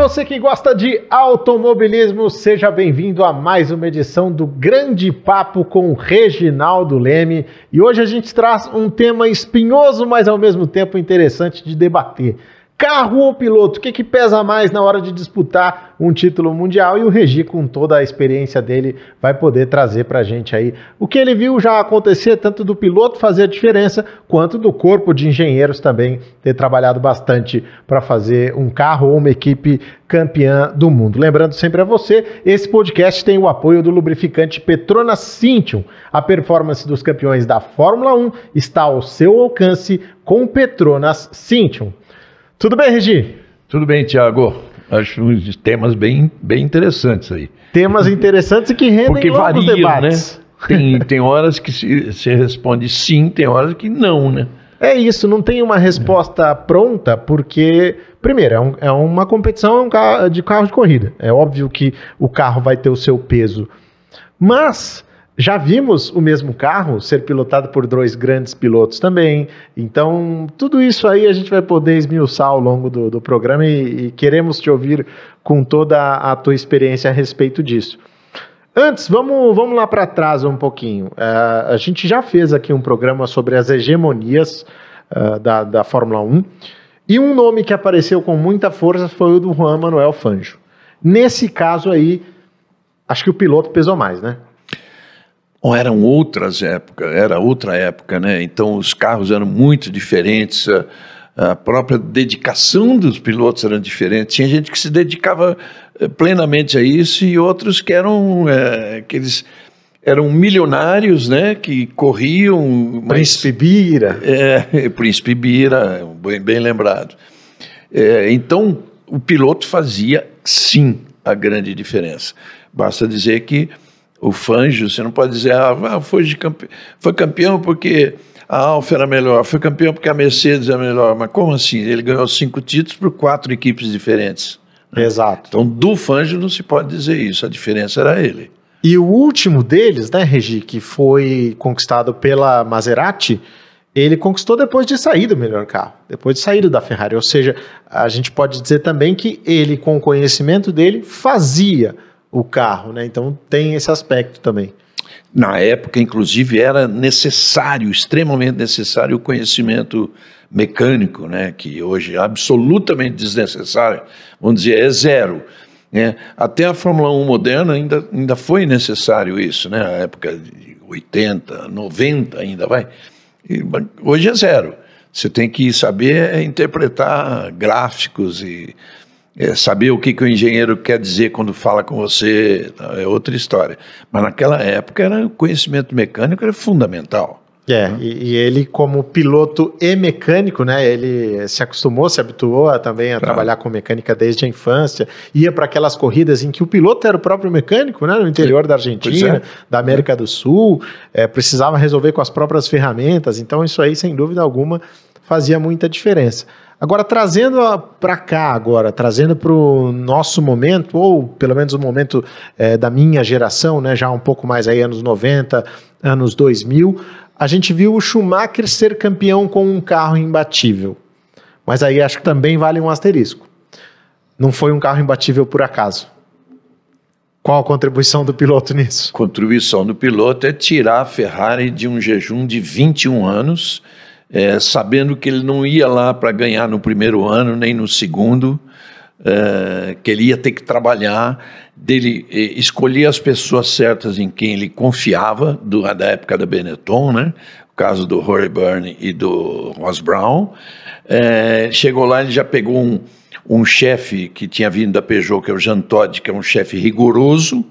você que gosta de automobilismo, seja bem-vindo a mais uma edição do Grande Papo com Reginaldo Leme. E hoje a gente traz um tema espinhoso, mas ao mesmo tempo interessante de debater. Carro ou piloto? O que, que pesa mais na hora de disputar um título mundial? E o Regi, com toda a experiência dele, vai poder trazer para a gente aí o que ele viu já acontecer, tanto do piloto fazer a diferença, quanto do corpo de engenheiros também ter trabalhado bastante para fazer um carro ou uma equipe campeã do mundo. Lembrando sempre a você, esse podcast tem o apoio do lubrificante Petronas Cintium. A performance dos campeões da Fórmula 1 está ao seu alcance com Petronas Cintium. Tudo bem, Regi? Tudo bem, Tiago. Acho uns temas bem, bem interessantes aí. Temas interessantes e que rendem Porque variam, debates. né? Tem, tem horas que se, se responde sim, tem horas que não, né? É isso, não tem uma resposta pronta, porque, primeiro, é, um- é uma competição é de carro de corrida. É óbvio que o carro vai ter o seu peso. Mas já vimos o mesmo carro ser pilotado por dois grandes pilotos também. Então, tudo isso aí a gente vai poder esmiuçar ao longo do, do programa e, e queremos te ouvir com toda a tua experiência a respeito disso. Antes, vamos, vamos lá para trás um pouquinho. Eh, a gente já fez aqui um programa sobre as hegemonias eh, da, da Fórmula 1 e um nome que apareceu com muita força foi o do Juan Manuel Fangio. Nesse caso aí, acho que o piloto pesou mais, né? Ou eram outras épocas, era outra época, né? Então os carros eram muito diferentes, a, a própria dedicação dos pilotos era diferente. Tinha gente que se dedicava eh, plenamente a isso e outros que eram eh, que eles eram milionários, né? Que corriam. mas- Príncipe Bira. É, Príncipe Bira, bem, bem lembrado. É, então, o piloto fazia, sim, a grande diferença. Basta dizer que o Fangio, você não pode dizer, ah, foi, campe... foi campeão porque a Alfa era melhor, foi campeão porque a Mercedes era melhor. Mas como assim? Ele ganhou cinco títulos por quatro equipes diferentes. Exato. Então, do Fangio não se pode dizer isso, a diferença era ele. E o último deles, né, Regi, que foi conquistado pela Maserati, ele conquistou depois de sair do melhor carro, depois de sair da Ferrari. Ou seja, a gente pode dizer também que ele, com o conhecimento dele, fazia o carro, né? Então tem esse aspecto também. Na época, inclusive, era necessário, extremamente necessário, o conhecimento mecânico, né, que hoje é absolutamente desnecessário, vamos dizer, é zero. Né? Até a Fórmula 1 moderna ainda, ainda foi necessário isso, né? a época de 80, 90 ainda vai. E, hoje é zero. Você tem que saber interpretar gráficos e é, saber o que, que o engenheiro quer dizer quando fala com você, tá? é outra história. Mas naquela época era, o conhecimento mecânico era fundamental. É, e, e ele como piloto e mecânico, né, ele se acostumou, se habituou a, também a Claro. trabalhar com mecânica desde a infância, ia para aquelas corridas em que o piloto era o próprio mecânico, né, no interior da Argentina, é. da América do Sul, é, precisava resolver com as próprias ferramentas, então isso aí, sem dúvida alguma, fazia muita diferença. Agora, trazendo para cá agora, trazendo para o nosso momento, ou pelo menos o momento é, da minha geração, né, já um pouco mais aí, anos 90, anos 2000, a gente viu o Schumacher ser campeão com um carro imbatível. Mas aí acho que também vale um asterisco. Não foi um carro imbatível por acaso. Qual a contribuição do piloto nisso? contribuição do piloto é tirar a Ferrari de um jejum de 21 anos, é, sabendo que ele não ia lá para ganhar no primeiro ano, nem no segundo, é, que ele ia ter que trabalhar, dele escolher as pessoas certas em quem ele confiava, do, da época da Benetton, né? o caso do Rory Byrne e do Ross Brown. É, chegou lá, ele já pegou um, um chefe que tinha vindo da Peugeot, que é o Jean Todt, que é um chefe rigoroso,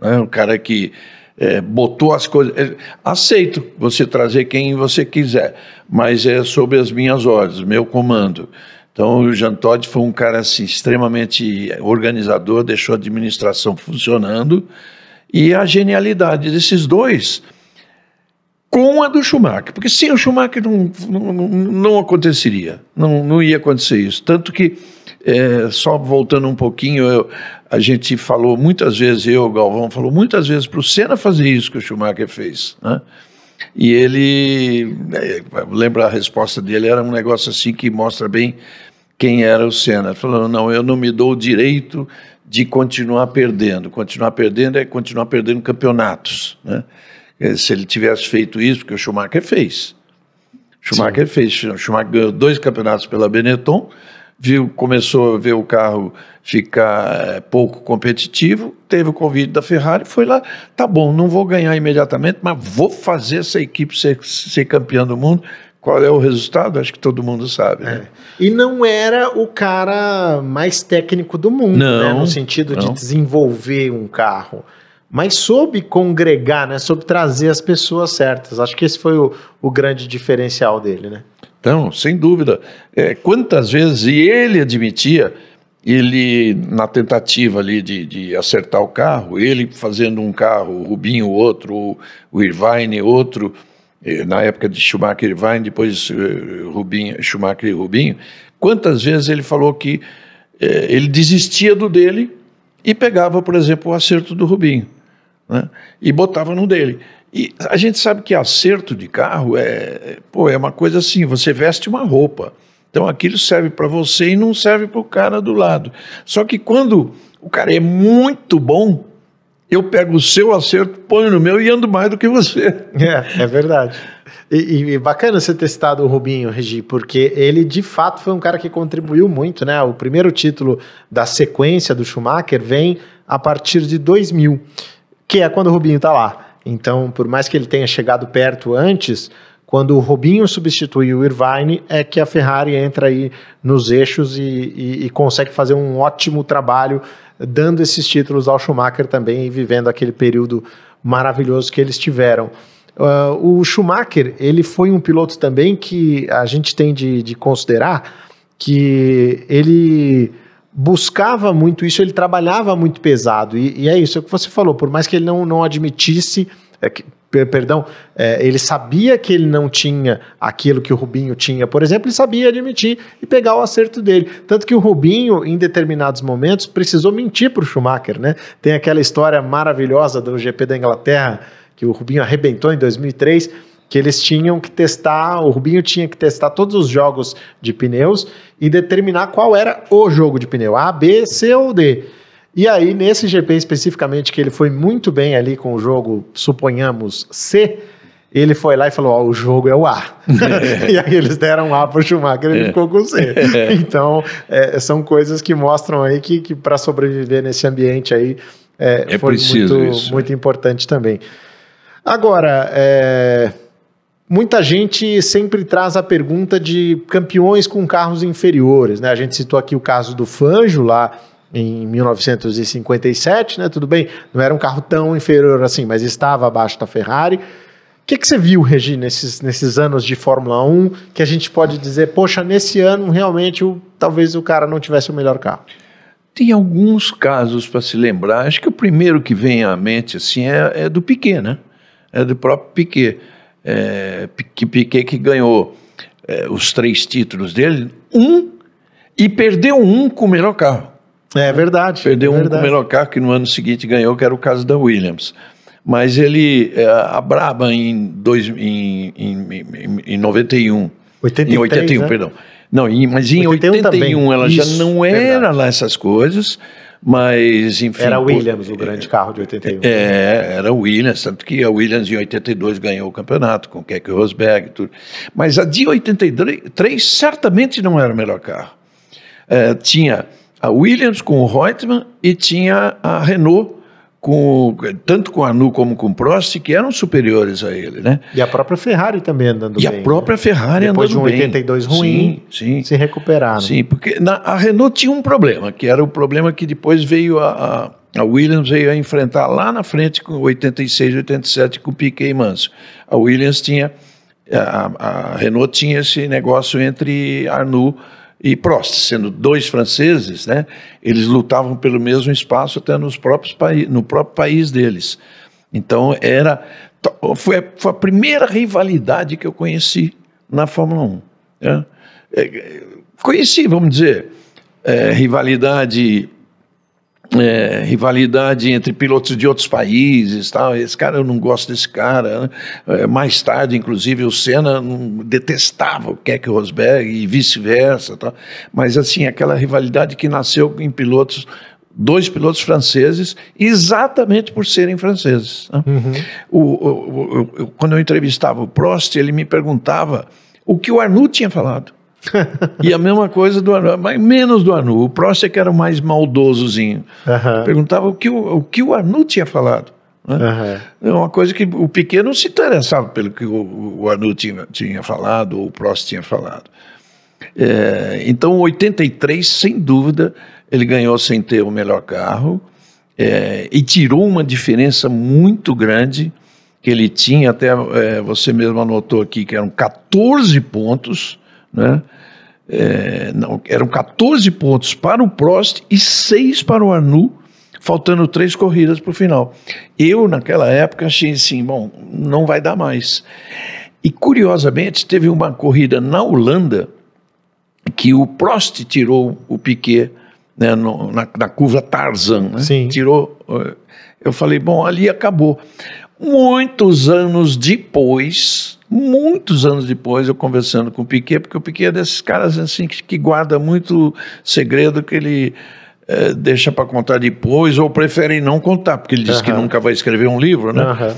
né? um cara que é, botou as coisas. é, aceito você trazer quem você quiser, mas é sob as minhas ordens, meu comando. Então, o Jean Todt foi um cara assim, extremamente organizador, deixou a administração funcionando, e a genialidade desses dois com a do Schumacher, porque sem o Schumacher não, não, não- aconteceria, não, não ia acontecer isso. Tanto que, é, só voltando um pouquinho, eu- a gente falou muitas vezes, eu, Galvão, falou muitas vezes para o Senna fazer isso que o Schumacher fez. Né? E ele, é, lembra a resposta dele, era um negócio assim que mostra bem quem era o Senna. Falando, não, eu não me dou o direito de continuar perdendo. Continuar perdendo é continuar perdendo campeonatos. Né? É, se ele tivesse feito isso, porque o Schumacher fez. Schumacher Sim. fez. Schumacher ganhou dois campeonatos pela Benetton, viu, começou a ver o carro ficar é, pouco competitivo, teve o convite da Ferrari, foi lá, tá bom, não vou ganhar imediatamente, mas vou fazer essa equipe ser, ser campeã do mundo. Qual é o resultado? Acho que todo mundo sabe. Né? É. E não era o cara mais técnico do mundo, né? não, né? no sentido não. de desenvolver um carro. Mas soube congregar, né? soube trazer as pessoas certas. Acho que esse foi o, o grande diferencial dele. Né? Então, sem dúvida. É, quantas vezes, e ele admitia, ele, na tentativa ali de, de acertar o carro, ele fazendo um carro, o Rubinho outro, o Irvine outro na época de Schumacher e Irvine, depois eh, Rubinho, Schumacher e Rubinho, quantas vezes ele falou que eh, ele desistia do dele e pegava, por exemplo, o acerto do Rubinho né, e botava no dele. E a gente sabe que acerto de carro é, pô, é uma coisa assim, você veste uma roupa. Então aquilo serve para você e não serve para o cara do lado. Só que quando o cara é muito bom, eu pego o seu acerto, ponho no meu e ando mais do que você. É, é verdade. E, e, bacana você ter citado o Rubinho, Regi, porque ele de fato foi um cara que contribuiu muito, né? O primeiro título da sequência do Schumacher vem a partir de 2000, que é quando o Rubinho está lá. Então, por mais que ele tenha chegado perto antes, quando o Rubinho substitui o Irvine, é que a Ferrari entra aí nos eixos e, e, e consegue fazer um ótimo trabalho dando esses títulos ao Schumacher também e vivendo aquele período maravilhoso que eles tiveram. Uh, o Schumacher, ele foi um piloto também que a gente tem de, de considerar que ele buscava muito isso, ele trabalhava muito pesado, e, e, é isso é que você falou, por mais que ele não, não admitisse, é que, perdão, é, ele sabia que ele não tinha aquilo que o Rubinho tinha, por exemplo, ele sabia admitir e pegar o acerto dele. Tanto que o Rubinho, em determinados momentos, precisou mentir para o Schumacher, né? Tem aquela história maravilhosa do GP da Inglaterra, que o Rubinho arrebentou em 2003, que eles tinham que testar, o Rubinho tinha que testar todos os jogos de pneus e determinar qual era o jogo de pneu, A, B, C ou D. E aí, nesse GP especificamente, que ele foi muito bem ali com o jogo, suponhamos, C, ele foi lá e falou: Ó, o jogo é o A. e aí eles deram A para o Schumacher e ele é. ficou com C. então, é, são coisas que mostram aí que, que para sobreviver nesse ambiente aí é, é foi muito, isso. muito importante também. Agora, é, muita gente sempre traz a pergunta de campeões com carros inferiores. Né? A gente citou aqui o caso do Fanjo lá em 1957, né? Tudo bem, não era um carro tão inferior assim, mas estava abaixo da Ferrari. O que, que você viu, Regi, nesses, nesses anos de Fórmula 1, que a gente pode dizer, poxa, nesse ano realmente o, talvez o cara não tivesse o melhor carro? Tem alguns casos para se lembrar. Acho que o primeiro que vem à mente assim é, é do Piquet, né? É do próprio Piquet. É, Piquet que ganhou é, os três títulos dele, um e perdeu um com o melhor carro. É verdade. Perdeu é verdade. um com o melhor carro que no ano seguinte ganhou, que era o caso da Williams. Mas ele, é, a Braba em, dois, em, em, em 91, 83, em 81, né? perdão. Não, em, mas em 81, 81 ela Isso, já não era verdade. lá essas coisas, mas enfim. Era Williams o grande carro de 81. É, era Williams, tanto que a Williams em 82 ganhou o campeonato com Keck Rosberg e tudo. Mas a de 83 certamente não era o melhor carro. É, tinha a Williams com o Reutemann e tinha a Renault com tanto com a Nu como com o Prost que eram superiores a ele, né? E a própria Ferrari também andando e bem. E a própria né? Ferrari Depois andando bem. Depois de um 82 bem. ruim, sim, sim. se recuperaram. Sim, porque na, a Renault tinha um problema, que era o problema que depois veio a, a, a Williams veio a enfrentar lá na frente com 86, 87 com o Piquet e Manso. A Williams tinha a, a Renault tinha esse negócio entre Arnoux e Prost, sendo dois franceses, né, eles lutavam pelo mesmo espaço até nos próprios no próprio país deles. Então era foi, foi a primeira rivalidade que eu conheci na Fórmula 1. Né? É, conheci, vamos dizer, é, rivalidade é, rivalidade entre pilotos de outros países, tal. Esse cara eu não gosto desse cara. Né? É, mais tarde, inclusive, o Senna detestava o Keck Rosberg e vice-versa, tal. Mas assim, aquela rivalidade que nasceu em pilotos dois pilotos franceses, exatamente por serem franceses. Né? Uhum. O, o, o, quando eu entrevistava o Prost, ele me perguntava o que o Arnoux tinha falado. E a mesma coisa do Arnoux, mas menos do Arnoux. O Prost é que era o mais maldosozinho. Uhum. Perguntava o que o, o que o Arnoux tinha falado. Né? Uhum. É uma coisa que o Piquet não se interessava pelo que o, o Arnoux tinha, tinha falado ou o Prost tinha falado. É, então, 83, sem dúvida, ele ganhou sem ter o melhor carro é, e tirou uma diferença muito grande que ele tinha, até é, você mesmo anotou aqui que eram 14 pontos, né? É, não, eram 14 pontos para o Prost e 6 para o Arnoux, faltando três corridas para o final. Eu, naquela época, achei assim: bom, não vai dar mais. E curiosamente, teve uma corrida na Holanda que o Prost tirou o Piquet né, no, na, na, curva Tarzan. Né? Tirou. Eu falei, bom, ali acabou. Muitos anos depois, muitos anos depois, eu conversando com o Piquet, porque o Piquet é desses caras assim que, que guarda muito segredo que ele é, deixa para contar depois, ou prefere não contar, porque ele disse que nunca vai escrever um livro, né? Uhum.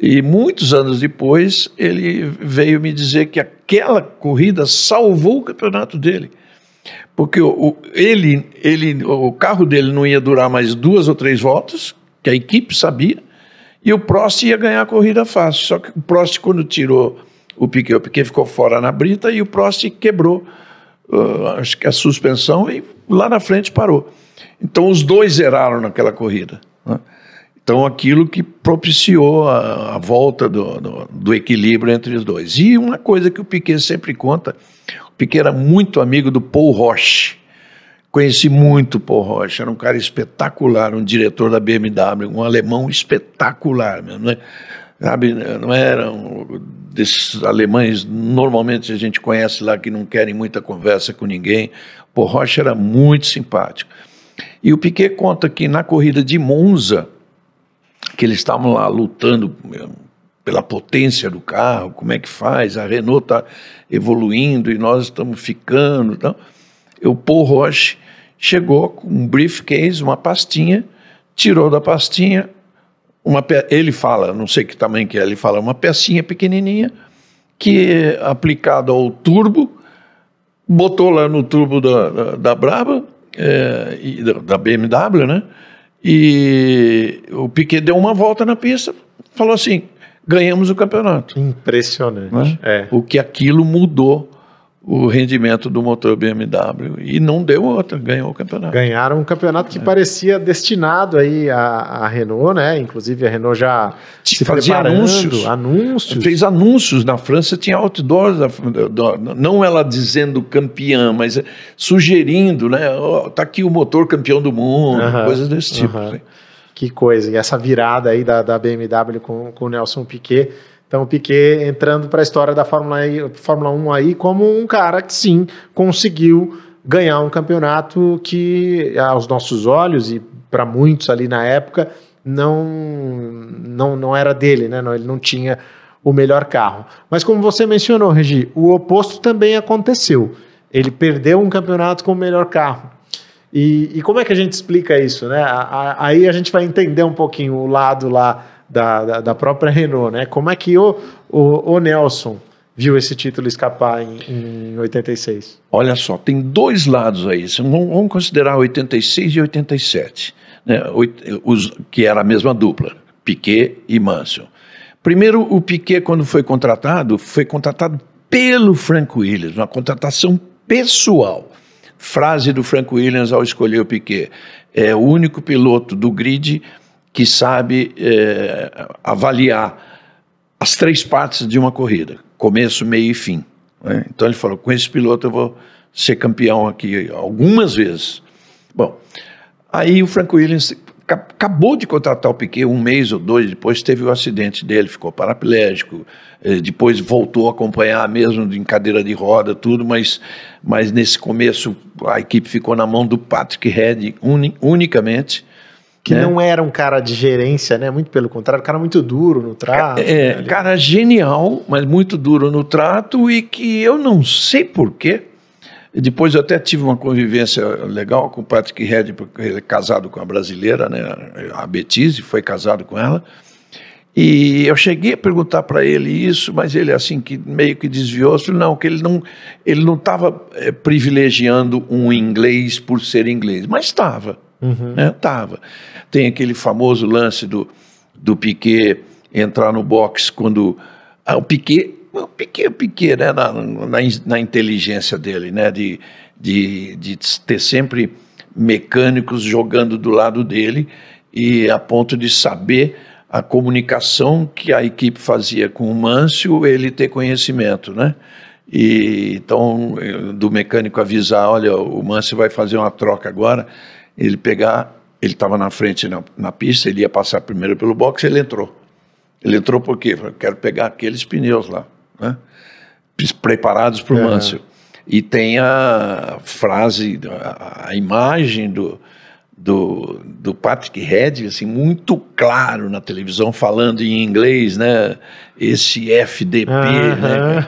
E muitos anos depois, ele veio me dizer que aquela corrida salvou o campeonato dele porque o, ele, ele, o carro dele não ia durar mais duas ou três voltas, que a equipe sabia, e o Prost ia ganhar a corrida fácil. Só que o Prost, quando tirou o Piquet, o Piquet ficou fora na brita e o Prost quebrou uh, acho que a suspensão e lá na frente parou. Então os dois zeraram naquela corrida. Né? Então aquilo que propiciou a, a volta do, do, do, equilíbrio entre os dois. E uma coisa que o Piquet sempre conta Piquet era muito amigo do Paul Roche. Conheci muito Paul Roche, era um cara espetacular, um diretor da BMW, um alemão espetacular mesmo, né? Sabe, não eram desses alemães, normalmente a gente conhece lá que não querem muita conversa com ninguém. O Paul Roche era muito simpático. E o Piquet conta que na corrida de Monza, que eles estavam lá lutando pela potência do carro, como é que faz, a Renault está evoluindo e nós estamos ficando. Então, o Paul Roche chegou com um briefcase, uma pastinha, tirou da pastinha, uma ele fala, não sei que tamanho que é, ele fala, uma pecinha pequenininha, que aplicado ao turbo, botou lá no turbo da, da, da Braba, é, da BMW, né? E o Piquet deu uma volta na pista, falou assim: ganhamos o campeonato. Impressionante. Né? É. O que aquilo mudou o rendimento do motor BMW e não deu outra, ganhou o campeonato. Ganharam um campeonato que é. parecia destinado aí à, à, Renault, né? Inclusive a Renault já se fazia anúncios, anúncios. Fez anúncios na França, tinha outdoors, não ela dizendo campeã, mas sugerindo, né? Oh, tá aqui o motor campeão do mundo, uh -huh, coisas desse tipo. Uh -huh. Que coisa. E essa virada aí da, da BMW com, com o Nelson Piquet. Então, o Piquet entrando para a história da Fórmula, Fórmula 1 aí como um cara que sim conseguiu ganhar um campeonato que, aos nossos olhos e para muitos ali na época, não, não, não era dele, né? Não, ele não tinha o melhor carro. Mas como você mencionou, Regi, o oposto também aconteceu. Ele perdeu um campeonato com o melhor carro. E, e, como é que a gente explica isso, né? aí a gente vai entender um pouquinho o lado lá da, da, da própria Renault, né? Como é que o, o, o Nelson viu esse título escapar em, em 86? Olha só, tem dois lados aí. Vamos considerar 86 e 87, né? Os, que era a mesma dupla, Piquet e Mansell. Primeiro, o Piquet, quando foi contratado, foi contratado pelo Frank Williams, uma contratação pessoal. Frase do Frank Williams ao escolher o Piquet: é o único piloto do grid que sabe é, avaliar as três partes de uma corrida, começo, meio e fim. Né? Então ele falou: com esse piloto eu vou ser campeão aqui algumas vezes. Bom, aí o Frank Williams acabou de contratar o Piquet um mês ou dois depois teve o acidente dele, ficou paraplégico, eh, depois voltou a acompanhar mesmo em cadeira de roda, tudo, mas, mas nesse começo a equipe ficou na mão do Patrick Head uni, unicamente, que né? não era um cara de gerência, né? Muito pelo contrário, um cara muito duro no trato. É, né? cara genial, mas muito duro no trato e que eu não sei porquê. Depois eu até tive uma convivência legal com o Patrick Red, porque ele é casado com a brasileira, né? A Betise foi casado com ela. E eu cheguei a perguntar para ele isso, mas ele assim que meio que desviou, não, que ele não ele não estava é, privilegiando um inglês por ser inglês, mas estava, uhum. né? Tava. Tem aquele famoso lance do do Piquet entrar no box quando ah, o Piquet, o Piquet, o Piquet, né, na, na, na inteligência dele, né, de, de, de ter sempre mecânicos jogando do lado dele e a ponto de saber a comunicação que a equipe fazia com o Mâncio, ele ter conhecimento, né? E então do mecânico avisar, olha, o Mâncio vai fazer uma troca agora, ele pegar, ele estava na frente na, na, pista, ele ia passar primeiro pelo box, ele entrou. Ele entrou por quê? Eu quero pegar aqueles pneus lá, né? Preparados para o é. Mâncio. E tem a frase, a, a imagem do, do, do Patrick Red, assim, muito claro na televisão, falando em inglês, né? Esse FDP, né?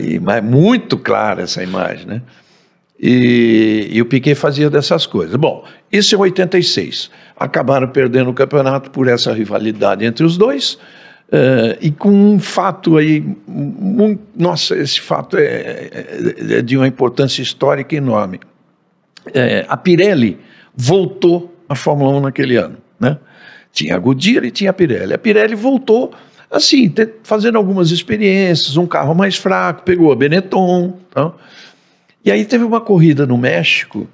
E, mas muito clara essa imagem, né? E, e, o Piquet fazia dessas coisas. Bom, isso é 86. Acabaram perdendo o campeonato por essa rivalidade entre os dois. Uh, e com um fato aí, muito, nossa, esse fato é, é, é, de uma importância histórica enorme. É, a Pirelli voltou à Fórmula 1 naquele ano. Né? Tinha a Goodyear e tinha a Pirelli. A Pirelli voltou assim, fazendo algumas experiências, um carro mais fraco, pegou a Benetton. Tá? E aí teve uma corrida no México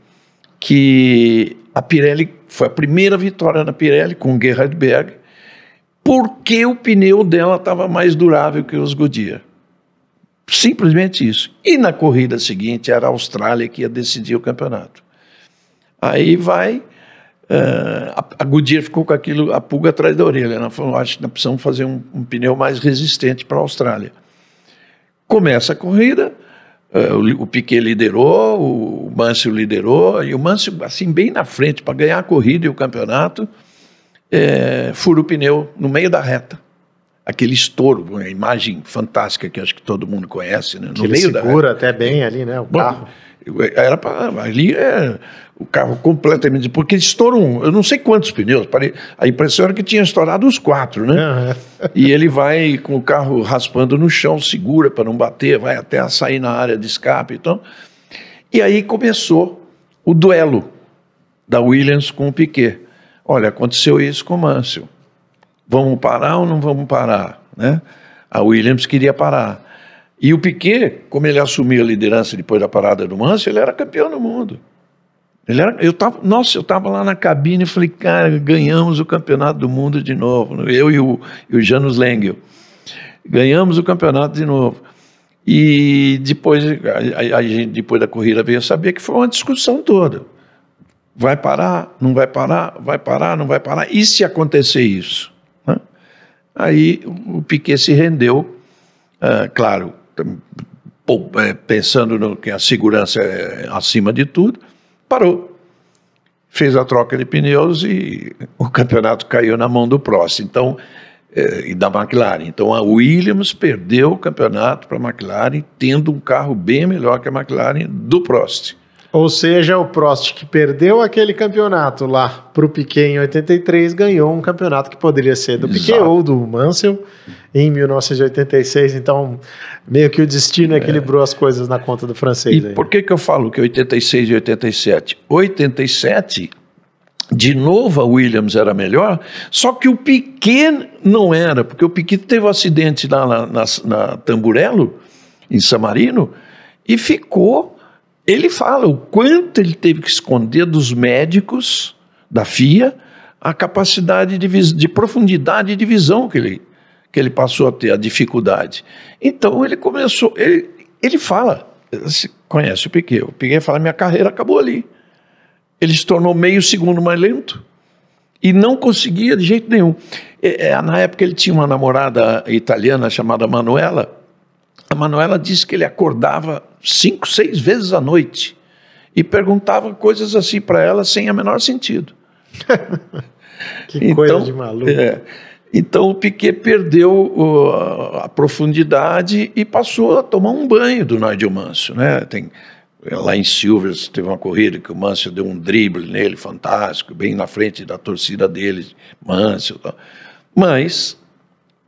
que a Pirelli foi a primeira vitória na Pirelli com o Gerhard Berg, porque o pneu dela estava mais durável que os Goodyear. Simplesmente isso. E na corrida seguinte era a Austrália que ia decidir o campeonato. Aí vai. Uh, a, a Goodyear ficou com aquilo, a pulga atrás da orelha. Ela falou: acho que nós precisamos fazer um, um pneu mais resistente para a Austrália. Começa a corrida, o, o Piquet liderou, o, o Mansell liderou, e o Mansell, assim, bem na frente, para ganhar a corrida e o campeonato, é, fura o pneu no meio da reta. Aquele estouro, uma imagem fantástica que acho que todo mundo conhece, né? No que meio segura até bem ali, né? O Bom, carro. Era ali é o carro completamente porque estourou. Eu não sei quantos pneus. A impressão era que tinha estourado os quatro, né? Uhum. E ele vai com o carro raspando no chão, segura para não bater, vai até sair na área de escape, então. E aí começou o duelo da Williams com o Piquet. Olha, aconteceu isso com o Mansell. Vamos parar ou não vamos parar, né? A Williams queria parar. E o Piquet, como ele assumiu a liderança depois da parada do Mansell, ele era campeão do mundo. Ele era, eu tava, nossa, eu estava lá na cabine e falei, cara, ganhamos o campeonato do mundo de novo. Eu e o, e o Janus Lengel. Ganhamos o campeonato de novo. E depois, a, a, gente, depois da corrida, veio saber que foi uma discussão toda. Vai parar, não vai parar, vai parar, não vai parar. E se acontecer isso? Né? Aí o Piquet se rendeu, uh, claro, pensando no que a segurança é acima de tudo, parou. Fez a troca de pneus e o campeonato caiu na mão do Prost. Então, é, e da McLaren. Então a Williams perdeu o campeonato para a McLaren, tendo um carro bem melhor que a McLaren do Prost. Ou seja, o Prost que perdeu aquele campeonato lá para o Piquet em 83 ganhou um campeonato que poderia ser do Exato. Piquet ou do Mansell em 1986. Então, meio que o destino equilibrou é. as coisas na conta do francês. E aí. por que, que eu falo que 86 e 87? 87 de novo a Williams era melhor, só que o Piquet não era, porque o Piquet teve um acidente lá na, na, na Tamburello, em San Marino, e ficou ele fala o quanto ele teve que esconder dos médicos da FIA a capacidade de, de profundidade de visão que ele, que ele passou a ter, a dificuldade. Então ele começou, ele, ele fala, você conhece o Piquet, o Piquet fala, minha carreira acabou ali. Ele se tornou meio segundo mais lento e não conseguia de jeito nenhum. É, é, na época ele tinha uma namorada italiana chamada Manuela, a Manuela disse que ele acordava cinco, seis vezes à noite e perguntava coisas assim para ela sem a menor sentido. que então, coisa de maluco. É, então o Piquet perdeu a profundidade e passou a tomar um banho do Nigel Mansell, né? Tem, lá em Silvers teve uma corrida que o Mansell deu um drible nele fantástico, bem na frente da torcida dele, Mansell. Mas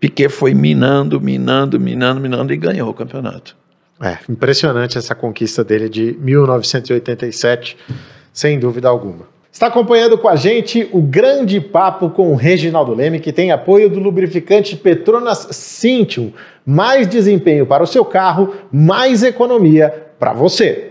Piquet foi minando, minando, minando, minando e ganhou o campeonato. É, impressionante essa conquista dele de 1987, sem dúvida alguma. Está acompanhando com a gente o grande papo com o Reginaldo Leme, que tem apoio do lubrificante Petronas Cintium. Mais desempenho para o seu carro, mais economia para você.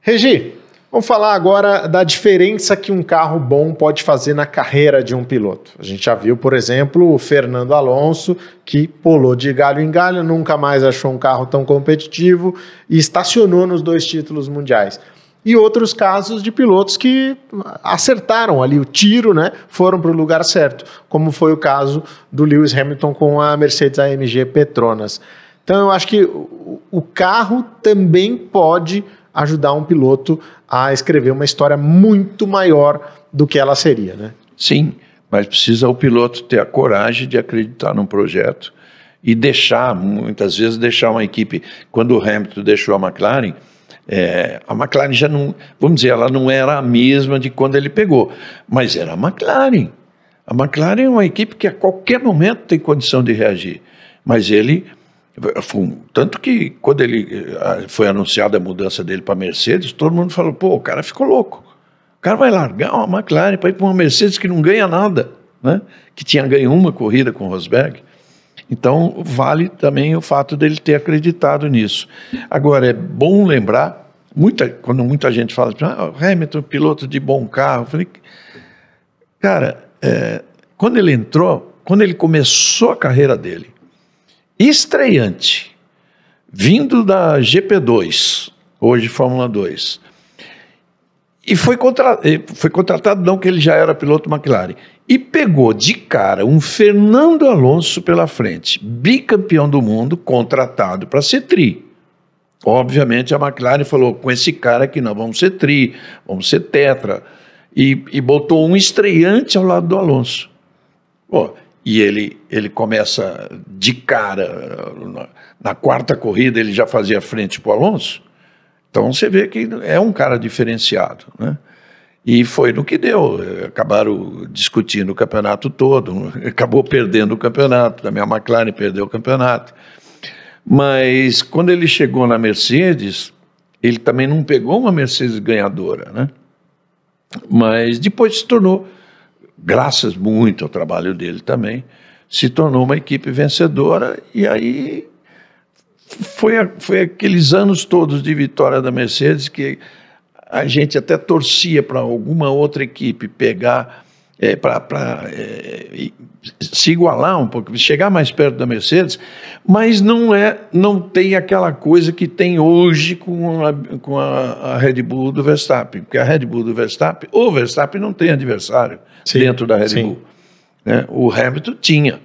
Regi, Vamos falar agora da diferença que um carro bom pode fazer na carreira de um piloto. A gente já viu, por exemplo, o Fernando Alonso, que pulou de galho em galho, nunca mais achou um carro tão competitivo e estacionou nos dois títulos mundiais. E outros casos de pilotos que acertaram ali o tiro, né? Foram para o lugar certo, como foi o caso do Lewis Hamilton com a Mercedes AMG Petronas. Então eu acho que o carro também pode ajudar um piloto a escrever uma história muito maior do que ela seria, né? Sim, mas precisa o piloto ter a coragem de acreditar num projeto e deixar, muitas vezes, deixar uma equipe. Quando o Hamilton deixou a McLaren, é, a McLaren já não, vamos dizer, ela não era a mesma de quando ele pegou, mas era a McLaren. A McLaren é uma equipe que a qualquer momento tem condição de reagir, mas ele tanto que quando ele eh, foi anunciada a mudança dele para Mercedes, todo mundo falou: pô, o cara ficou louco. O cara vai largar uma McLaren para ir para uma Mercedes que não ganha nada, né? que tinha ganho uma corrida com o Rosberg. Então, vale também o fato dele ter acreditado nisso. Agora, é bom lembrar, muita, quando muita gente fala, ah, Hamilton, piloto de bom carro, eu falei, cara, é, quando ele entrou, quando ele começou a carreira dele, estreante, vindo da GP2, hoje Fórmula 2, e foi, contra, foi contratado, não que ele já era piloto McLaren, e pegou de cara um Fernando Alonso pela frente, bicampeão do mundo, contratado para ser tri. Obviamente a McLaren falou: com esse cara aqui nós vamos ser tri, vamos ser tetra. E, e botou um estreante ao lado do Alonso. Pô, e ele, ele começa de cara, na, na quarta corrida ele já fazia frente para o Alonso. Então você vê que é um cara diferenciado. Né? E foi no que deu. Acabaram discutindo o campeonato todo, acabou perdendo o campeonato, também a McLaren perdeu o campeonato. Mas quando ele chegou na Mercedes, ele também não pegou uma Mercedes ganhadora, né? Mas depois se tornou graças muito ao trabalho dele também, se tornou uma equipe vencedora e aí foi, foi aqueles anos todos de vitória da Mercedes que a gente até torcia para alguma outra equipe pegar é, para é, se igualar um pouco, chegar mais perto da Mercedes, mas não é, não tem aquela coisa que tem hoje com a, com a, a Red Bull do Verstappen, porque a Red Bull do Verstappen, o Verstappen não tem adversário sim, dentro da Red sim. Bull. Né? O Hamilton tinha.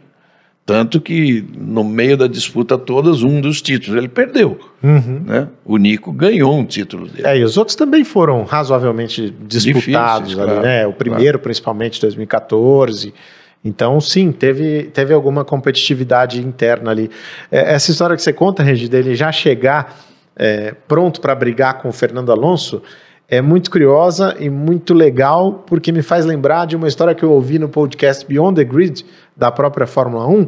Tanto que, no meio da disputa todas, um dos títulos ele perdeu. Uhum. Né? O Nico ganhou um título dele. É, e os outros também foram razoavelmente disputados. Difíceis, ali, claro, né? O primeiro, claro. principalmente, 2014. Então, sim, teve, teve alguma competitividade interna ali. É, essa história que você conta, Regi, dele já chegar é, pronto para brigar com o Fernando Alonso, é muito curiosa e muito legal, porque me faz lembrar de uma história que eu ouvi no podcast Beyond the Grid, da própria Fórmula 1,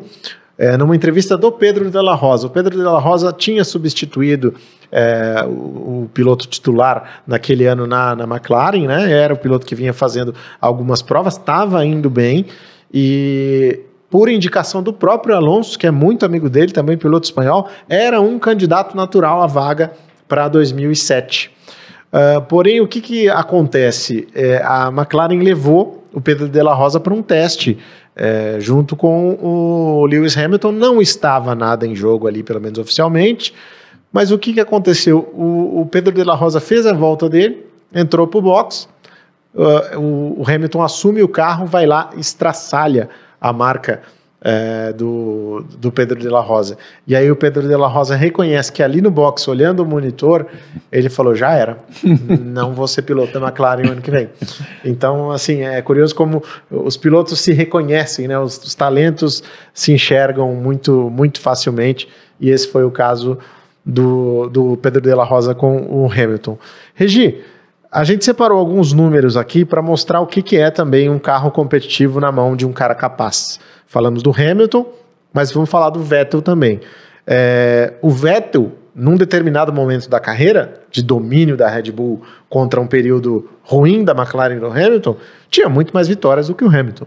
é, numa entrevista do Pedro de la Rosa. O Pedro de la Rosa tinha substituído é, o, o, piloto titular naquele ano na, na McLaren, né? Era o piloto que vinha fazendo algumas provas, estava indo bem e por indicação do próprio Alonso, que é muito amigo dele, também piloto espanhol, era um candidato natural à vaga para 2007. Uh, porém, o que, que acontece? É, a McLaren levou o Pedro de la Rosa para um teste é, junto com o Lewis Hamilton. Não estava nada em jogo ali, pelo menos oficialmente. Mas o que, que aconteceu? O, o Pedro de la Rosa fez a volta dele, entrou para o box. Uh, o, o, Hamilton assume o carro, vai lá, estraçalha a marca é, do, do Pedro de la Rosa. E aí o Pedro de la Rosa reconhece que ali no box, olhando o monitor, ele falou: já era, não vou ser piloto da McLaren no ano que vem. Então, assim, é curioso como os pilotos se reconhecem, né? Os, os talentos se enxergam muito, muito facilmente, e esse foi o caso do, do Pedro de la Rosa com o Hamilton. Regi, a gente separou alguns números aqui para mostrar o que, que é também um carro competitivo na mão de um cara capaz. Falamos do Hamilton, mas vamos falar do Vettel também. É, o Vettel, num determinado momento da carreira, de domínio da Red Bull contra um período ruim da McLaren e do Hamilton, tinha muito mais vitórias do que o Hamilton.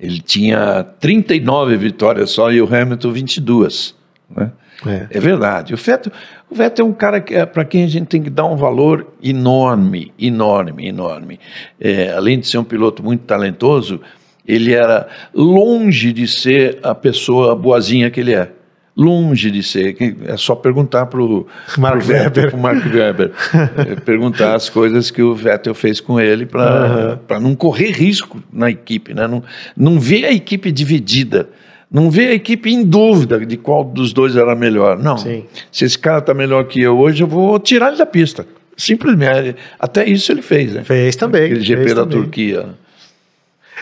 Ele tinha 39 vitórias só e o Hamilton 22. Né? É. é. verdade. O Vettel, o Vettel é um cara que, é, para quem a gente tem que dar um valor enorme, enorme, enorme. É, além de ser um piloto muito talentoso, ele era longe de ser a pessoa boazinha que ele é. Longe de ser. É só perguntar para o Mark Webber. Pro Mark Webber é, perguntar as coisas que o Vettel fez com ele para uhum. não correr risco na equipe. Né? Não, não ver a equipe dividida. Não ver a equipe em dúvida de qual dos dois era melhor. Não. Sim. Se esse cara está melhor que eu hoje, eu vou tirar ele da pista. Simplesmente. Até isso ele fez. Né? Fez também. Aquele GP fez da também. Turquia.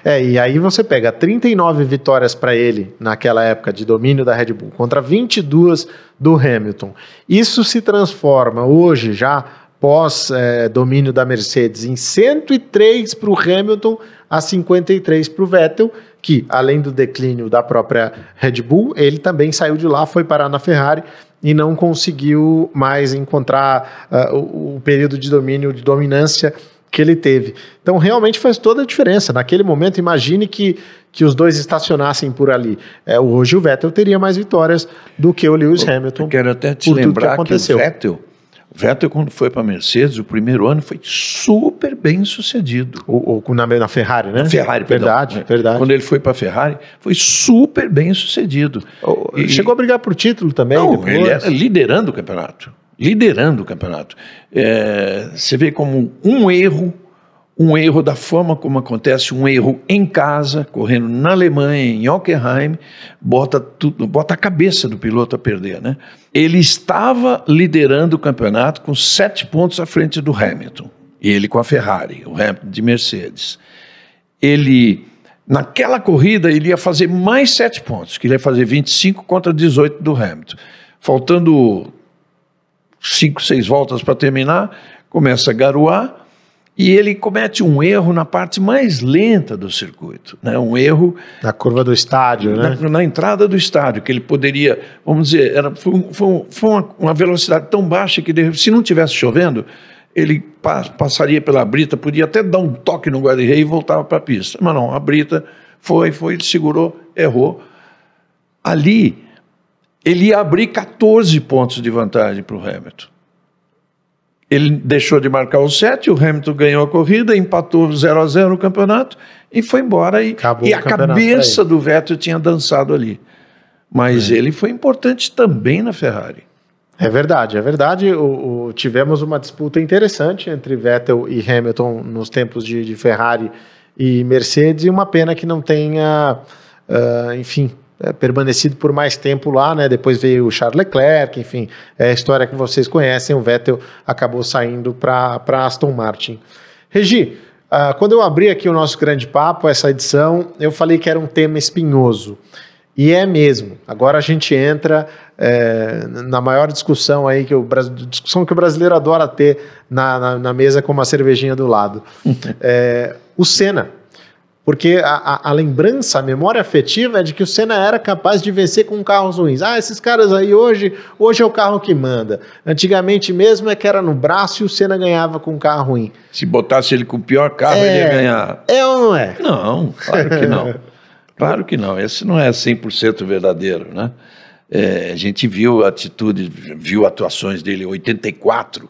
É, e aí você pega 39 vitórias para ele naquela época de domínio da Red Bull contra 22 do Hamilton. Isso se transforma hoje, já pós é, domínio da Mercedes, em 103 para o Hamilton a 53 para o Vettel, que além do declínio da própria Red Bull, ele também saiu de lá, foi parar na Ferrari e não conseguiu mais encontrar uh, o, o período de domínio, de dominância que ele teve. Então realmente faz toda a diferença. Naquele momento, imagine que, que os dois estacionassem por ali. É, hoje o Vettel teria mais vitórias do que o Lewis Hamilton. Eu quero até te lembrar que, que, o Vettel, o Vettel, quando foi para a Mercedes, o primeiro ano foi super bem sucedido. O, na, na, Ferrari, né? Ferrari, verdade, perdão. verdade. Quando ele foi para a Ferrari, foi super bem sucedido. E, chegou a brigar por título também? Não, depois. ele era liderando o campeonato liderando o campeonato. É, você vê como um erro, um erro da forma como acontece, um erro em casa, correndo na Alemanha, em Hockenheim, bota, tudo, bota a cabeça do piloto a perder. Né? Ele estava liderando o campeonato com sete pontos à frente do Hamilton, ele com a Ferrari, o Hamilton de Mercedes. Ele Naquela corrida, ele ia fazer mais sete pontos, que ele ia fazer 25 contra 18 do Hamilton. Faltando cinco, seis voltas para terminar, começa a garoar e ele comete um erro na parte mais lenta do circuito, né? um erro na curva do estádio, na, né? na entrada do estádio, que ele poderia, vamos dizer, era, foi, foi, foi uma, uma, velocidade tão baixa que se não tivesse chovendo, ele pa, passaria pela brita, podia até dar um toque no guarda-rei e voltava para a pista, mas não, a brita foi, foi, ele segurou, errou. Ali ele ia abrir 14 pontos de vantagem para o Hamilton. Ele deixou de marcar o 7, o Hamilton ganhou a corrida, empatou 0 a 0 no campeonato e foi embora. E, e a cabeça do Vettel tinha dançado ali. Mas é. ele foi importante também na Ferrari. É verdade, é verdade. O, o, tivemos uma disputa interessante entre Vettel e Hamilton nos tempos de, de Ferrari e Mercedes, e uma pena que não tenha, uh, enfim, é, permanecido por mais tempo lá, né? Depois veio o Charles Leclerc, enfim, é a história que vocês conhecem. O Vettel acabou saindo para Aston Martin. Regi, uh, quando eu abri aqui o nosso grande papo, essa edição, eu falei que era um tema espinhoso. E é mesmo. Agora a gente entra é, na maior discussão aí que o discussão que o brasileiro adora ter na, na, na mesa com uma cervejinha do lado. é, o Senna porque a, a, a, lembrança, a memória afetiva é de que o Senna era capaz de vencer com carros ruins. Ah, esses caras aí hoje, hoje é o carro que manda. Antigamente mesmo é que era no braço e o Senna ganhava com um carro ruim. Se botasse ele com o pior carro, é, ele ia ganhar. É ou não é? Não, claro que não. claro que não. Esse não é 100% verdadeiro, né? É, a gente viu a atitude, viu atuações dele em 84.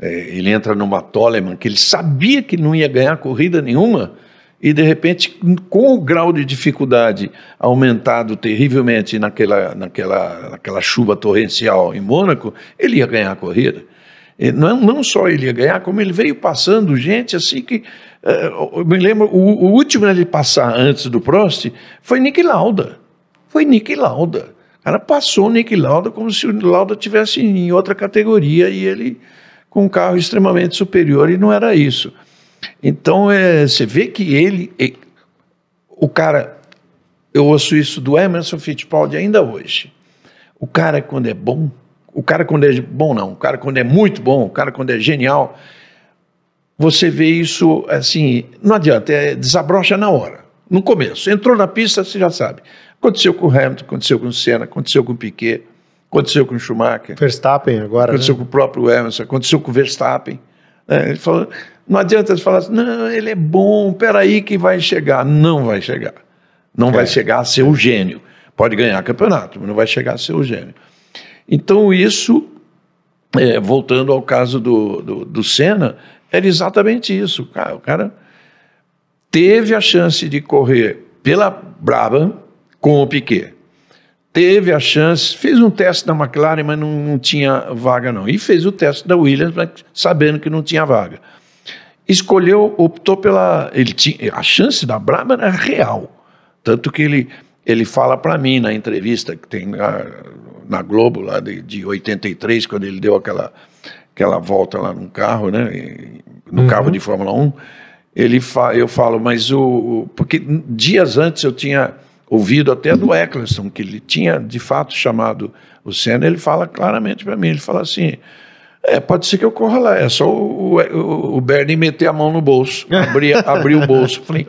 É, ele entra numa Toleman que ele sabia que não ia ganhar corrida nenhuma e de repente, com o grau de dificuldade aumentado terrivelmente naquela, naquela, naquela chuva torrencial em Mônaco, ele ia ganhar a corrida. Não, não só ele ia ganhar, como ele veio passando gente assim que É, eu me lembro, o, o último a ele passar antes do Prost foi Nick Lauda. Foi Nick Lauda. O cara passou o Nick Lauda como se o Lauda tivesse em outra categoria e ele com um carro extremamente superior e não era isso. Então é, você vê que ele, o cara, eu ouço isso do Emerson Fittipaldi ainda hoje. O cara quando é bom, o cara quando é bom não, o cara quando é muito bom, o cara quando é genial, você vê isso assim, não adianta, é, desabrocha na hora, no começo. Entrou na pista, você já sabe. Aconteceu com o Hamilton, aconteceu com o Senna, aconteceu com o Piquet, aconteceu com o Schumacher. Verstappen agora. Aconteceu né? com o próprio Emerson, aconteceu com o Verstappen. É, ele falou, não adianta você falar assim, não, ele é bom, peraí que vai chegar. Não vai chegar. Não é. vai chegar a ser o gênio. Pode ganhar campeonato, mas não vai chegar a ser o gênio. Então, isso, é, voltando ao caso do, do, do Senna, era exatamente isso. Cara, o cara teve a chance de correr pela Brabham com o Piquet. Teve a chance, fez um teste da McLaren, mas não, não tinha vaga não. E fez o teste da Williams, sabendo que não tinha vaga. Escolheu, optou pela. Ele tinha, a chance da Brabham era real. Tanto que ele, ele fala para mim na entrevista que tem na, na Globo, lá de, de 83, quando ele deu aquela aquela volta lá no carro, né? No uhum. carro de Fórmula 1, ele fa eu falo, mas o, o, Porque dias antes eu tinha ouvido até do Eccleston, que ele tinha de fato chamado o Senna, ele fala claramente para mim, ele fala assim. É, pode ser que eu corra lá, é só o, o, o Bernie meter a mão no bolso, abrir, abrir o bolso. Falei,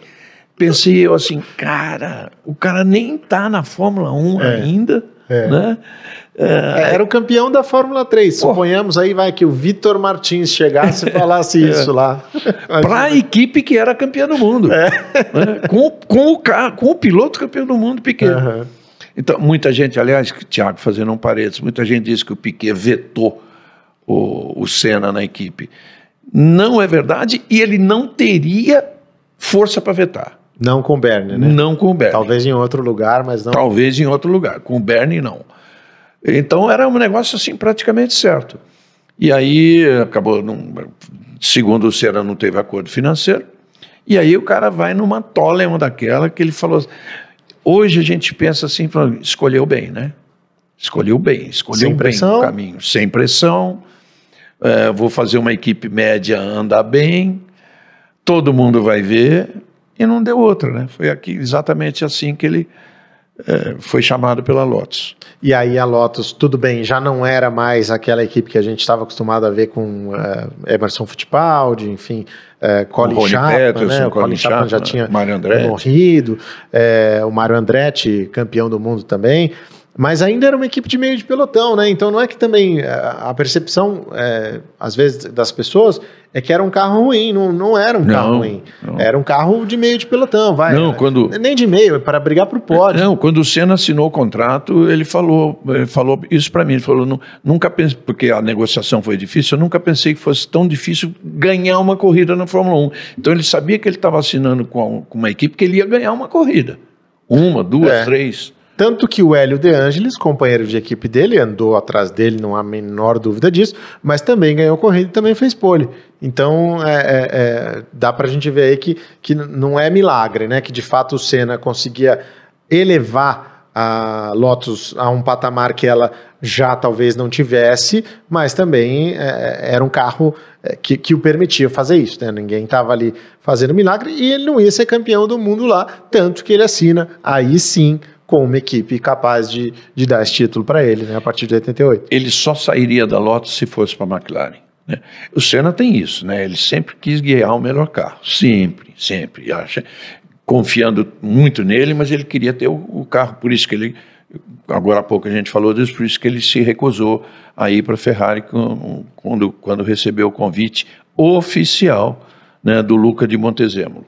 pensei eu assim, cara, o cara nem tá na Fórmula 1 é, ainda, é. né? É, era o campeão da Fórmula 3. Suponhamos aí vai que o Vitor Martins chegasse e falasse é. isso lá. Para a equipe que era campeã do mundo. É. Né? Com, com, o carro, com o piloto campeão do mundo pequeno. Uhum. Então, muita gente, aliás, Tiago, fazendo um parênteses, muita gente diz que o Piquet vetou o, o Senna na equipe. Não é verdade e ele não teria força para vetar. Não com o Bernie, né? Não com o Bernie. Talvez em outro lugar, mas não. Talvez em outro lugar. Com o Bernie, não. Então era um negócio assim praticamente certo. E aí acabou, num, segundo o Cera, não teve acordo financeiro. E aí o cara vai numa uma daquela que ele falou. Hoje a gente pensa assim, escolheu bem, né? Escolheu bem, escolheu sem bem pressão. o caminho, sem pressão. É, vou fazer uma equipe média andar bem, todo mundo vai ver, e não deu outra, né? Foi aqui exatamente assim que ele é, foi chamado pela Lotus. E aí a Lotus, tudo bem, já não era mais aquela equipe que a gente estava acostumado a ver com uh, Emerson Fittipaldi, enfim, uh, Colin Chapman, Peterson, né? o Colin, Colin Chapman, já tinha morrido, uh, o Mário Andretti, campeão do mundo também, mas ainda era uma equipe de meio de pelotão, né? Então não é que também a percepção, é, às vezes, das pessoas é que era um carro ruim, não, não era um não, carro ruim. Não. Era um carro de meio de pelotão, vai. Não, quando... Nem de meio, é para brigar para o pódio. Não, quando o Senna assinou o contrato, ele falou, ele falou isso para mim. Ele falou, nunca pensei, porque a negociação foi difícil, eu nunca pensei que fosse tão difícil ganhar uma corrida na Fórmula 1. Então ele sabia que ele estava assinando com, com uma equipe que ele ia ganhar uma corrida. Uma, duas, é. três. Tanto que o Hélio De Angelis, companheiro de equipe dele, andou atrás dele, não há a menor dúvida disso, mas também ganhou corrida e também fez pole. Então, é, é, é, dá para a gente ver aí que, que não é milagre, né? Que de fato o Senna conseguia elevar a Lotus a um patamar que ela já talvez não tivesse, mas também é, era um carro é, que, que o permitia fazer isso. Né? Ninguém estava ali fazendo milagre e ele não ia ser campeão do mundo lá, tanto que ele assina aí sim com uma equipe capaz de, de dar esse título para ele, né, a partir de 88. Ele só sairia da Lotus se fosse para a McLaren. Né? O Senna tem isso, né? ele sempre quis guiar o melhor carro, sempre, sempre. Acha, confiando muito nele, mas ele queria ter o, o carro, por isso que ele agora há pouco a gente falou disso, por isso que ele se recusou a ir para a Ferrari quando, quando recebeu o convite oficial né, do Luca de Montezemolo.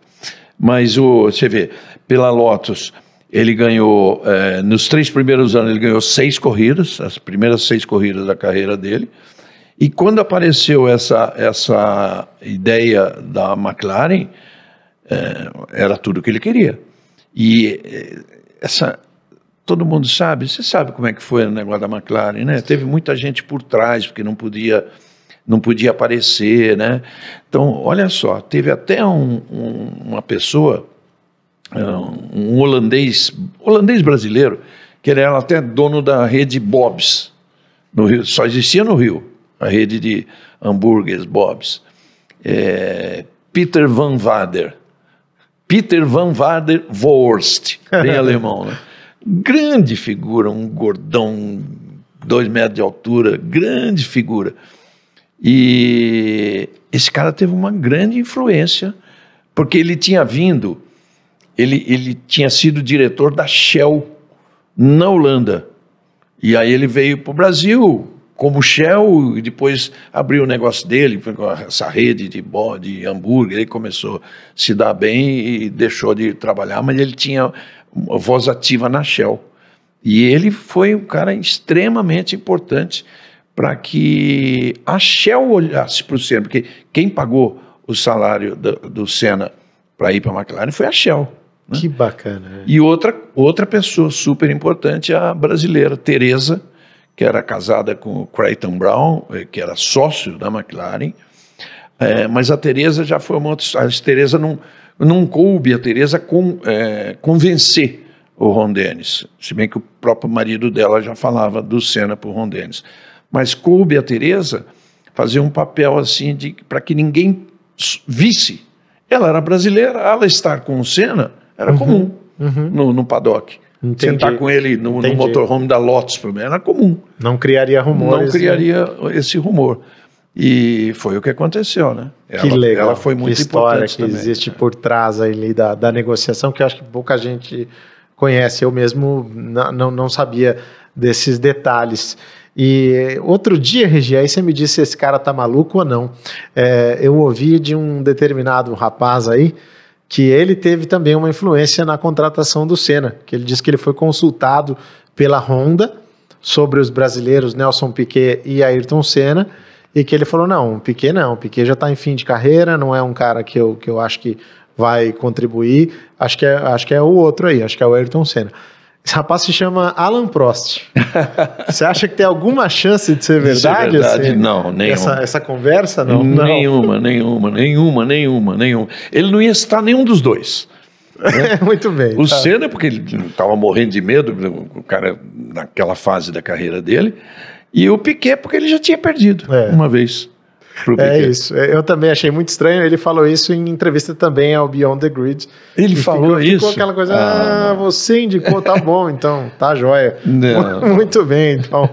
Mas o, você vê, pela Lotus, ele ganhou, é, nos três primeiros anos, ele ganhou seis corridas, as primeiras seis corridas da carreira dele. E quando apareceu essa, essa ideia da McLaren, é, era tudo o que ele queria. E é, essa, todo mundo sabe, você sabe como é que foi o negócio da McLaren, né? Teve muita gente por trás, porque não podia não podia aparecer, né? Então, olha só, teve até um, um, uma pessoa, um holandês, holandês brasileiro, que ele era até dono da rede Bob's, no Rio, só existia no Rio, a rede de hambúrgueres Bob's. É, Peter Van Vader. Peter Van Vader Vorst, bem alemão, né? Grande figura, um gordão, dois metros de altura, grande figura. E esse cara teve uma grande influência, porque ele tinha vindo, ele, ele tinha sido diretor da Shell na Holanda. E aí ele veio para o Brasil como Shell, e depois abriu o negócio dele, essa rede de, de hambúrguer, ele começou a se dar bem e deixou de trabalhar, mas ele tinha voz ativa na Shell. E ele foi um cara extremamente importante para que a Shell olhasse para o Senna, porque quem pagou o salário do, do Senna para ir para a McLaren foi a Shell. Né? Que bacana. É. E outra, outra pessoa super importante, a brasileira, Teresa, que era casada com o Creighton Brown, eh, que era sócio da McLaren. É, mas a Teresa já foi uma outra A Teresa não, não coube a Teresa com, é, convencer o Ron Dennis, se bem que o próprio marido dela já falava do Senna para o Ron Dennis. Mas coube a Teresa fazer um papel assim de para que ninguém visse. Ela era brasileira, ela estar com o Senna era uhum, comum uhum. No, no paddock. Entendi. Sentar com ele no, no motorhome da Lotus, para mim, era comum. Não criaria rumor. Não criaria né? esse rumor. E foi o que aconteceu, né? Que ela, legal. Ela foi muito que história que também, existe né? por trás ali da, da negociação, que eu acho que pouca gente conhece. Eu mesmo não, não sabia desses detalhes. E outro dia, Regi, aí você me disse se esse cara tá maluco ou não. É, eu ouvi de um determinado rapaz aí que ele teve também uma influência na contratação do Senna, que ele disse que ele foi consultado pela Honda sobre os brasileiros Nelson Piquet e Ayrton Senna, e que ele falou, não, Piquet não, Piquet já está em fim de carreira, não é um cara que eu, que eu acho que vai contribuir, acho que, é, acho que é o outro aí, acho que é o Ayrton Senna. Esse rapaz se chama Alan Prost. Você acha que tem alguma chance de ser verdade? É verdade? Assim, não, nenhuma. Essa, essa conversa, não? Nenhuma, nenhuma, nenhuma, nenhuma, nenhuma. Ele não ia estar nenhum dos dois. Né? Muito bem. O tá. Senna, porque ele estava morrendo de medo, o cara naquela fase da carreira dele, e o Piquet, porque ele já tinha perdido é. uma vez. É isso. É, eu também achei muito estranho. Ele falou isso em entrevista também ao Beyond the Grid. Ele falou ficou, isso. Ficou aquela coisa, ah, ah você indicou, tá bom, então, tá jóia. Não. Muito bem, então.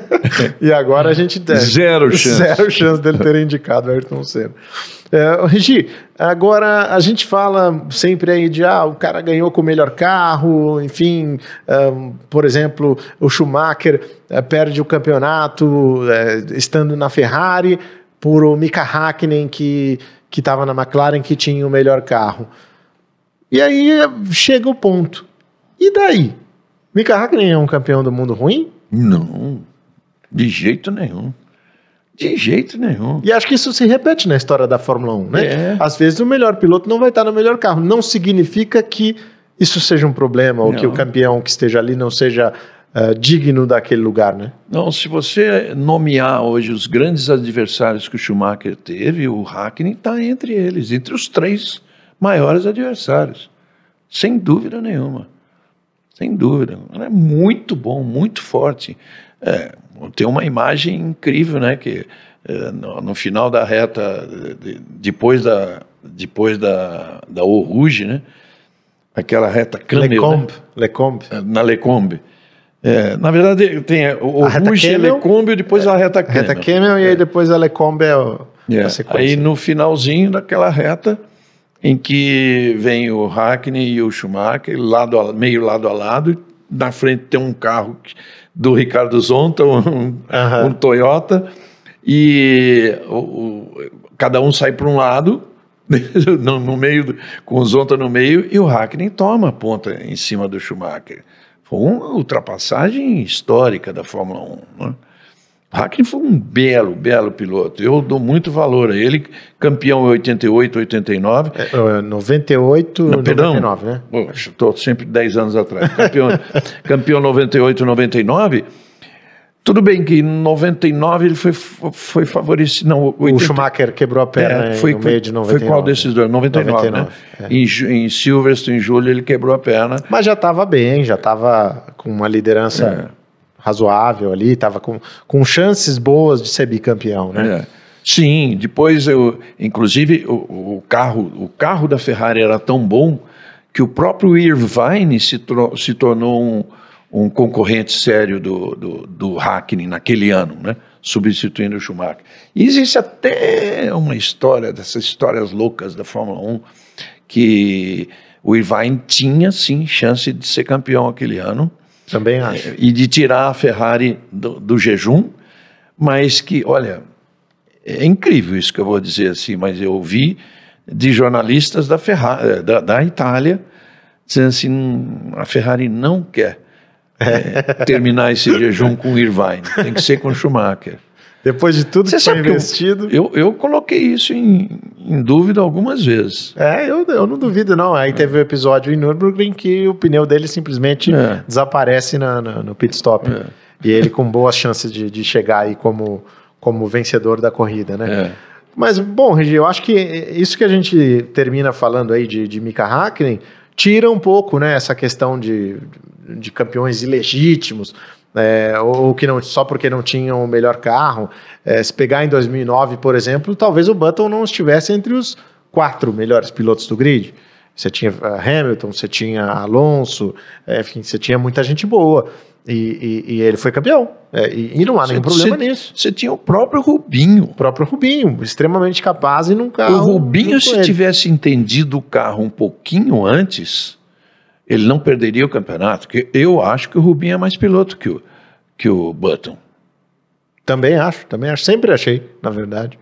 e agora a gente tem zero chance. Zero chance dele ter indicado o Ayrton Senna. É, Regi, agora a gente fala sempre aí de ah, o cara ganhou com o melhor carro, enfim, um, por exemplo, o Schumacher uh, perde o campeonato uh, estando na Ferrari, por o Mika Hakkinen, que estava na McLaren, que tinha o melhor carro. E aí chega o ponto. E daí? Mika Hakkinen é um campeão do mundo ruim? Não, de jeito nenhum. De jeito nenhum. E acho que isso se repete na história da Fórmula 1, né? É. Às vezes o melhor piloto não vai estar no melhor carro. Não significa que isso seja um problema, ou não. que o campeão que esteja ali não seja uh, digno daquele lugar, né? Não, se você nomear hoje os grandes adversários que o Schumacher teve, o Hackney está entre eles, entre os três maiores adversários, sem dúvida nenhuma. Sem dúvida. É muito bom, muito forte. É, tem uma imagem incrível, né? Que é, no, no, final da reta, de, depois da depois da da Eau Rouge, né? Aquela reta Camel, Lecombe, né? Lecombe. na Lecombe. É, na verdade, tem o, Rouge, Lecombe e depois a reta Camel. Reta Camel e aí é. depois a Lecombe é o, é. a sequência. Aí no finalzinho daquela reta, em que vem o Hackney e o Schumacher, lado a, meio lado a lado, na frente tem um carro do Ricardo Zonta, um, uhum. um Toyota, e o, o, cada um sai para um lado, no, no, meio, com o Zonta no meio, e o Hackney toma a ponta em cima do Schumacher. Foi uma ultrapassagem histórica da Fórmula 1. Né? Hackney foi um belo, belo piloto. Eu dou muito valor a ele. Campeão em 88, 89. É, 98, Não, perdão, 99, né? Estou sempre 10 anos atrás. Campeão, campeão 98, 99. Tudo bem que em 99 ele foi, foi favorecido. Não, 80... O Schumacher quebrou a perna é, foi, no meio de 99. Foi qual desses dois? 99, 99 né? É. Em, em Silverstone, em julho, ele quebrou a perna. Mas já estava bem, já estava com uma liderança é. Razoável ali, estava com, com chances boas de ser bicampeão, né? É. Sim, depois eu, inclusive o, o, carro, o carro da Ferrari era tão bom que o próprio Irvine se, se tornou um, um concorrente sério do, do, do Hackney naquele ano, né? substituindo o Schumacher. E existe até uma história, dessas histórias loucas da Fórmula 1, que o Irvine tinha sim chance de ser campeão aquele ano. Também acho. E de tirar a Ferrari do, do jejum, mas que, olha, é incrível isso que eu vou dizer assim, mas eu ouvi de jornalistas da, Ferrari, da, da Itália dizendo assim: a Ferrari não quer é, terminar esse jejum com o Irvine, tem que ser com o Schumacher. Depois de tudo Você que foi investido. Eu, eu, eu, coloquei isso em, em, dúvida algumas vezes. É, eu, eu não duvido, não. Aí teve o um episódio em Nürburgring que o pneu dele simplesmente é. desaparece na, na, no pit stop. É. E ele com boas chances de, de chegar aí como como vencedor da corrida, né? É. Mas, bom, Regi, eu acho que isso que a gente termina falando aí de, de Mika Hakkinen tira um pouco, né, essa questão de, de campeões ilegítimos, é, ou que não só porque não tinham o melhor carro. É, se pegar em 2009, por exemplo, talvez o Button não estivesse entre os quatro melhores pilotos do grid. Você tinha eh, Hamilton, você tinha Alonso, é, enfim, você tinha muita gente boa. E, e, e, ele foi campeão. É, e, e, não há nenhum problema cê, nisso. Você tinha o próprio Rubinho. O próprio Rubinho, extremamente capaz e num carro. O Rubinho, se tivesse entendido o carro um pouquinho antes, ele não perderia o campeonato. Porque eu acho que o Rubinho é mais piloto que o, que o Button. Também acho, também acho. Sempre achei, na verdade.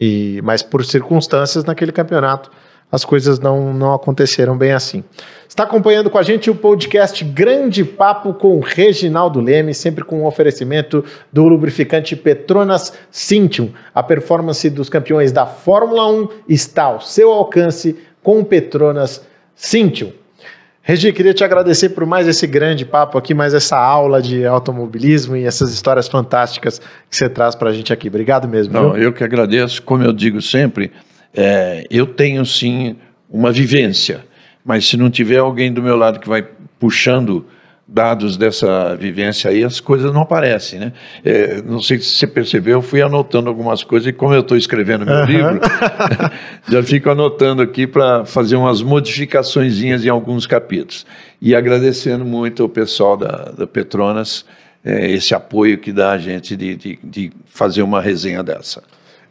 E, mas por circunstâncias naquele campeonato as coisas não, não aconteceram bem assim. Está acompanhando com a gente o podcast Grande Papo com Reginaldo Leme, sempre com um oferecimento do lubrificante Petronas Cintium. A performance dos campeões da Fórmula 1 está ao seu alcance com Petronas Cintium. Regi, queria te agradecer por mais esse grande papo aqui, mais essa aula de automobilismo e essas histórias fantásticas que você traz para a gente aqui. Obrigado mesmo. Não, viu? eu que agradeço, como eu digo sempre, é, eu tenho sim uma vivência, mas se não tiver alguém do meu lado que vai puxando dados dessa vivência aí, as coisas não aparecem, né? É, não sei se você percebeu, eu fui anotando algumas coisas e como eu estou escrevendo meu uhum. livro, já fico anotando aqui para fazer umas modificações em alguns capítulos. E agradecendo muito ao pessoal da, da Petronas é, esse apoio que dá a gente de, de, de fazer uma resenha dessa.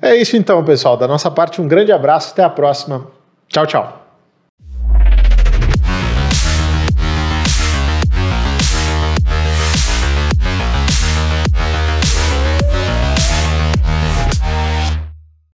É isso então, pessoal. Da nossa parte, um grande abraço. Até a próxima. Tchau, tchau.